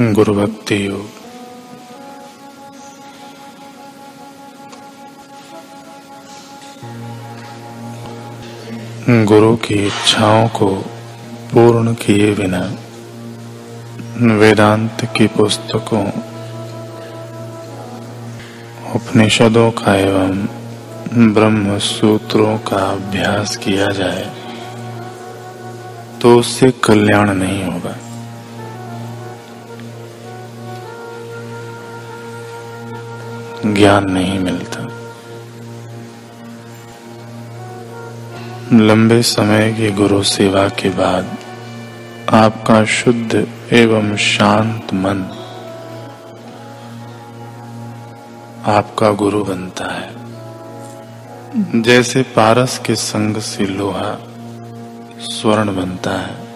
गुरु भक्ति योग गुरु की इच्छाओं को पूर्ण किए बिना वेदांत की पुस्तकों, उपनिषदों का एवं ब्रह्म सूत्रों का अभ्यास किया जाए तो उससे कल्याण नहीं होगा। ज्ञान नहीं मिलता। लंबे समय की गुरु सेवा के बाद आपका शुद्ध एवं शांत मन आपका गुरु बनता है। जैसे पारस के संग से लोहा स्वर्ण बनता है,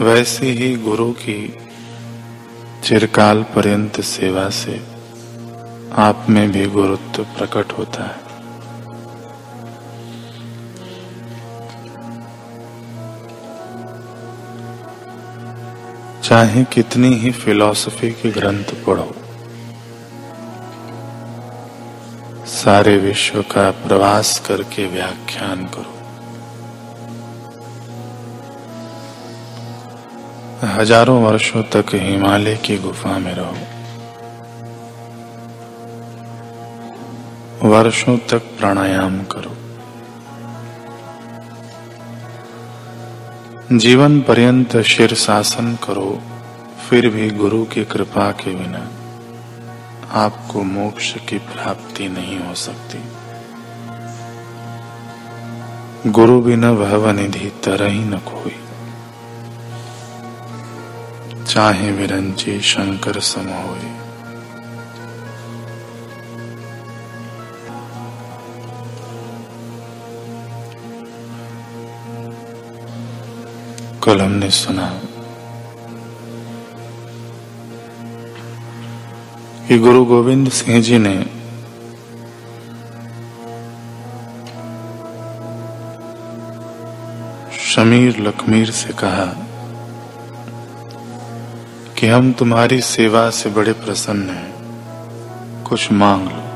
वैसे ही गुरु की चिरकाल पर्यंत सेवा से आप में भी गुरुत्व प्रकट होता है। चाहे कितनी ही फिलॉसफी के ग्रंथ पढ़ो, सारे विश्व का प्रवास करके व्याख्यान करो। हज़ारों वर्षों तक हिमालय की गुफा में रहो। वर्षों तक प्राणायाम करो। जीवन पर्यंत शीर्षासन करो, फिर भी गुरु की कृपा के बिना आपको मोक्ष की प्राप्ति नहीं हो सकती। गुरु बिना भव निधि तरह ही न कोई। चाहे विरंची शंकर सम होई कल हमने सुना। कि गुरु गोविंद सिंह जी ने शमीर लखमीर से कहा कि हम तुम्हारी सेवा से बड़े प्रसन्न हैं, कुछ मांग लो।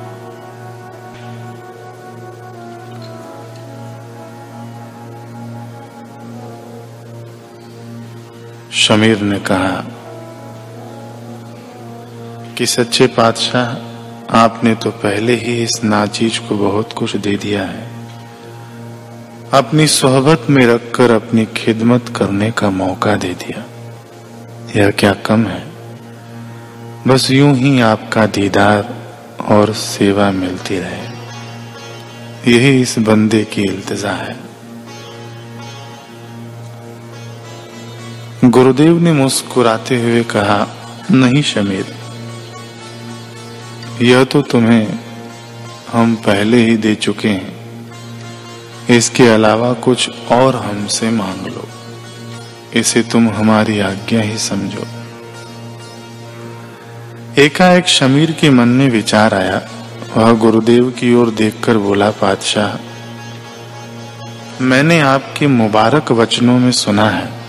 शमीर ने कहा कि सच्चे पातशाह, आपने तो पहले ही इस नाचीज को बहुत कुछ दे दिया है। अपनी सोहबत में रखकर अपनी खिदमत करने का मौका दे दिया। यह क्या कम है? बस यूँ ही आपका दीदार और सेवा मिलती रहे। यही इस बंदे की इल्तजा है। गुरुदेव ने मुस्कुराते हुए कहा, नहीं शमीर, यह तो तुम्हें हम पहले ही दे चुके हैं। इसके अलावा कुछ और हमसे मांग लो। इसे तुम हमारी आज्ञा ही समझो। एकाएक शमीर के मन में विचार आया। वह गुरुदेव की ओर देखकर बोला पातशाह मैंने आपके मुबारक वचनों में सुना है।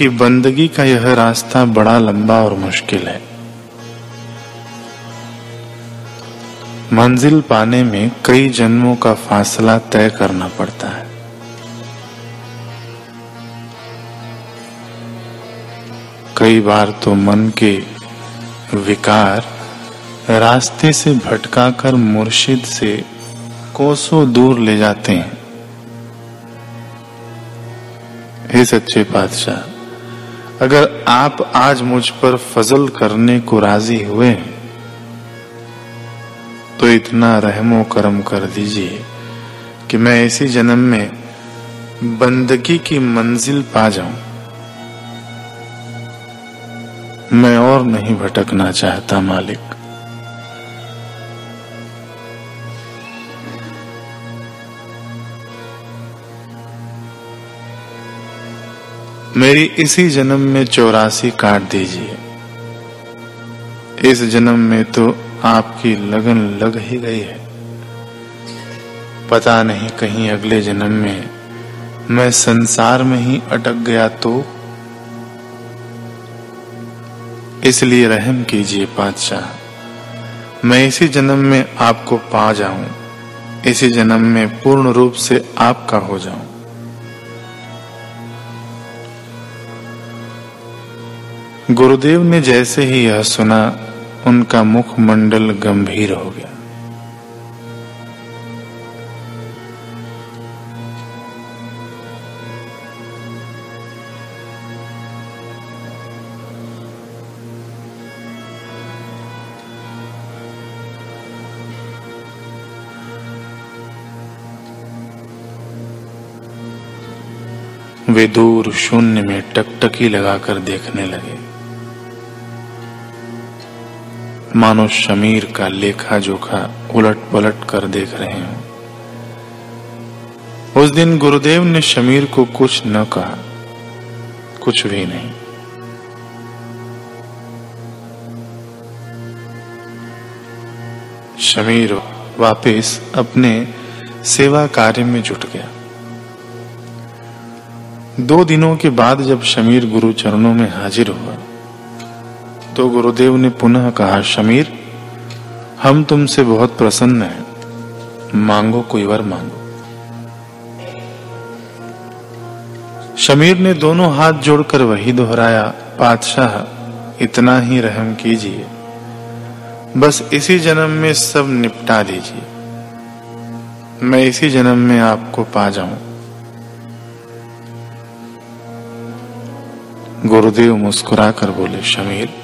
कि बंदगी का यह रास्ता बड़ा लंबा और मुश्किल है। मंजिल पाने में कई जन्मों का फासला तय करना पड़ता है। कई बार तो मन के विकार रास्ते से भटकाकर मुर्शिद से कोसों दूर ले जाते हैं। हे सच्चे पातशाह अगर आप आज मुझ पर फजल करने को राज़ी हुए तो इतना रहमो करम कर दीजिए कि मैं इसी जन्म में बंदगी की मंजिल पा जाऊँ। मैं और नहीं भटकना चाहता, मालिक। मेरी इसी जन्म में चौरासी काट दीजिए। इस जन्म में तो आपकी लगन लग ही गई है। पता नहीं कहीं अगले जन्म में मैं संसार में ही अटक गया तो? इसलिए रहम कीजिए पातशाह। मैं इसी जन्म में आपको पा जाऊँ। इसी जन्म में पूर्ण रूप से आपका हो जाऊँ। गुरुदेव ने जैसे ही यह सुना, उनका मुखमंडल गंभीर हो गया। वे दूर शून्य में टकटकी लगाकर देखने लगे। मानो शमीर का लेखा जोखा उलट पलट कर देख रहे हो। उस दिन गुरुदेव ने शमीर को कुछ न कहा, कुछ भी नहीं। शमीर वापिस अपने सेवा कार्य में जुट गया। दो दिनों के बाद जब शमीर गुरु चरणों में हाजिर हुआ तो गुरुदेव ने पुनः कहा, शमीर, हम तुमसे बहुत प्रसन्न हैं। मांगो कोई वर मांगो। शमीर ने दोनों हाथ जोड़कर वही दोहराया, पातशाह, इतना ही रहम कीजिए। बस इसी जन्म में सब निपटा दीजिए। मैं इसी जन्म में आपको पा जाऊँ। गुरुदेव मुस्कुराकर बोले, शमीर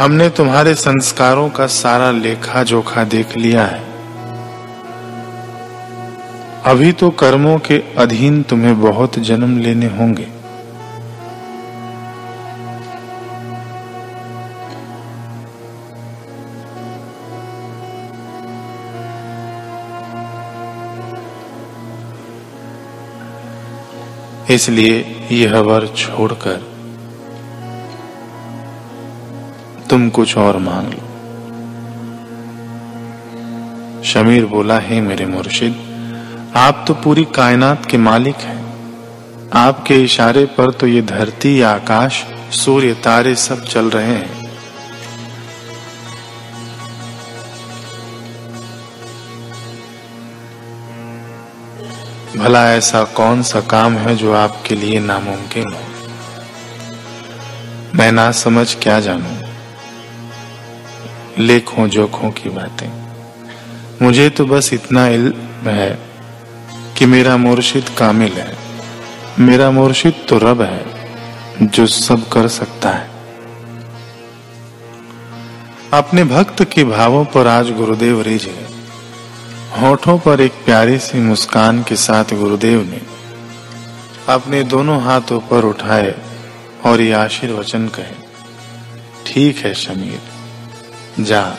हमने तुम्हारे संस्कारों का सारा लेखा जोखा देख लिया है। अभी तो कर्मों के अधीन तुम्हें बहुत जन्म लेने होंगे। इसलिए यह वर छोड़कर तुम कुछ और मांग लो। शमीर बोला, है मेरे मुर्शिद, आप तो पूरी कायनात के मालिक हैं। आपके इशारे पर तो ये धरती, आकाश, सूर्य, तारे सब चल रहे हैं। भला ऐसा कौन सा काम है जो आपके लिए नामुमकिन हो? मैं ना समझ क्या जानूं? लेखों जोखों की बातें। मुझे तो बस इतना इल्म है कि मेरा मुर्शिद कामिल है। मेरा मुर्शिद तो रब है जो सब कर सकता है। अपने भक्त के भावों पर आज गुरुदेव रिझ। होठों पर एक प्यारी सी मुस्कान के साथ गुरुदेव ने अपने दोनों हाथ ऊपर उठाए और ये आशीर्वचन कहे, ठीक है शमीर जा,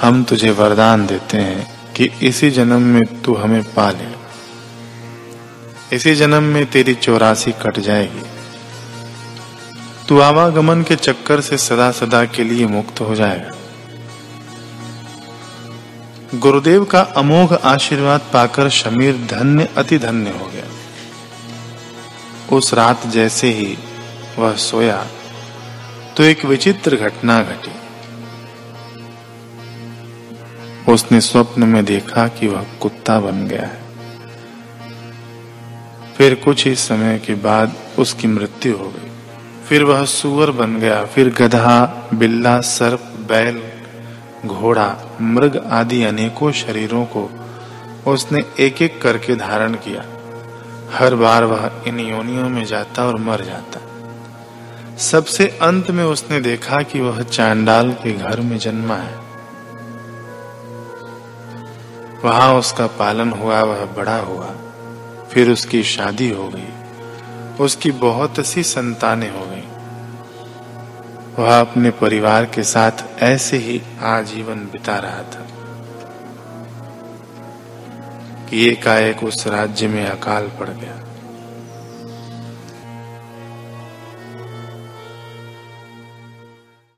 हम तुझे वरदान देते हैं कि इसी जन्म में तू हमें पा ले। इसी जन्म में तेरी चौरासी कट जाएगी। तू आवागमन के चक्कर से सदा सदा के लिए मुक्त हो जाएगा। गुरुदेव का अमोघ आशीर्वाद पाकर शमीर धन्य, अति धन्य हो गया। उस रात जैसे ही वह सोया तो एक विचित्र घटना घटी। उसने स्वप्न में देखा कि वह कुत्ता बन गया है। फिर कुछ ही समय के बाद उसकी मृत्यु हो गई। फिर वह सुअर बन गया, फिर गधा, बिल्ला, सर्प, बैल, घोड़ा, मृग आदि अनेकों शरीरों को उसने एक एक करके धारण किया। हर बार वह इन योनियों में जाता और मर जाता। सबसे अंत में उसने देखा कि वह चांडाल के घर में जन्मा है। वहाँ उसका पालन हुआ, वह बड़ा हुआ। फिर उसकी शादी हो गई। उसकी बहुत सी संतानें हो गई। वह अपने परिवार के साथ ऐसे ही आजीवन बिता रहा था कि एकाएक उस राज्य में अकाल पड़ गया।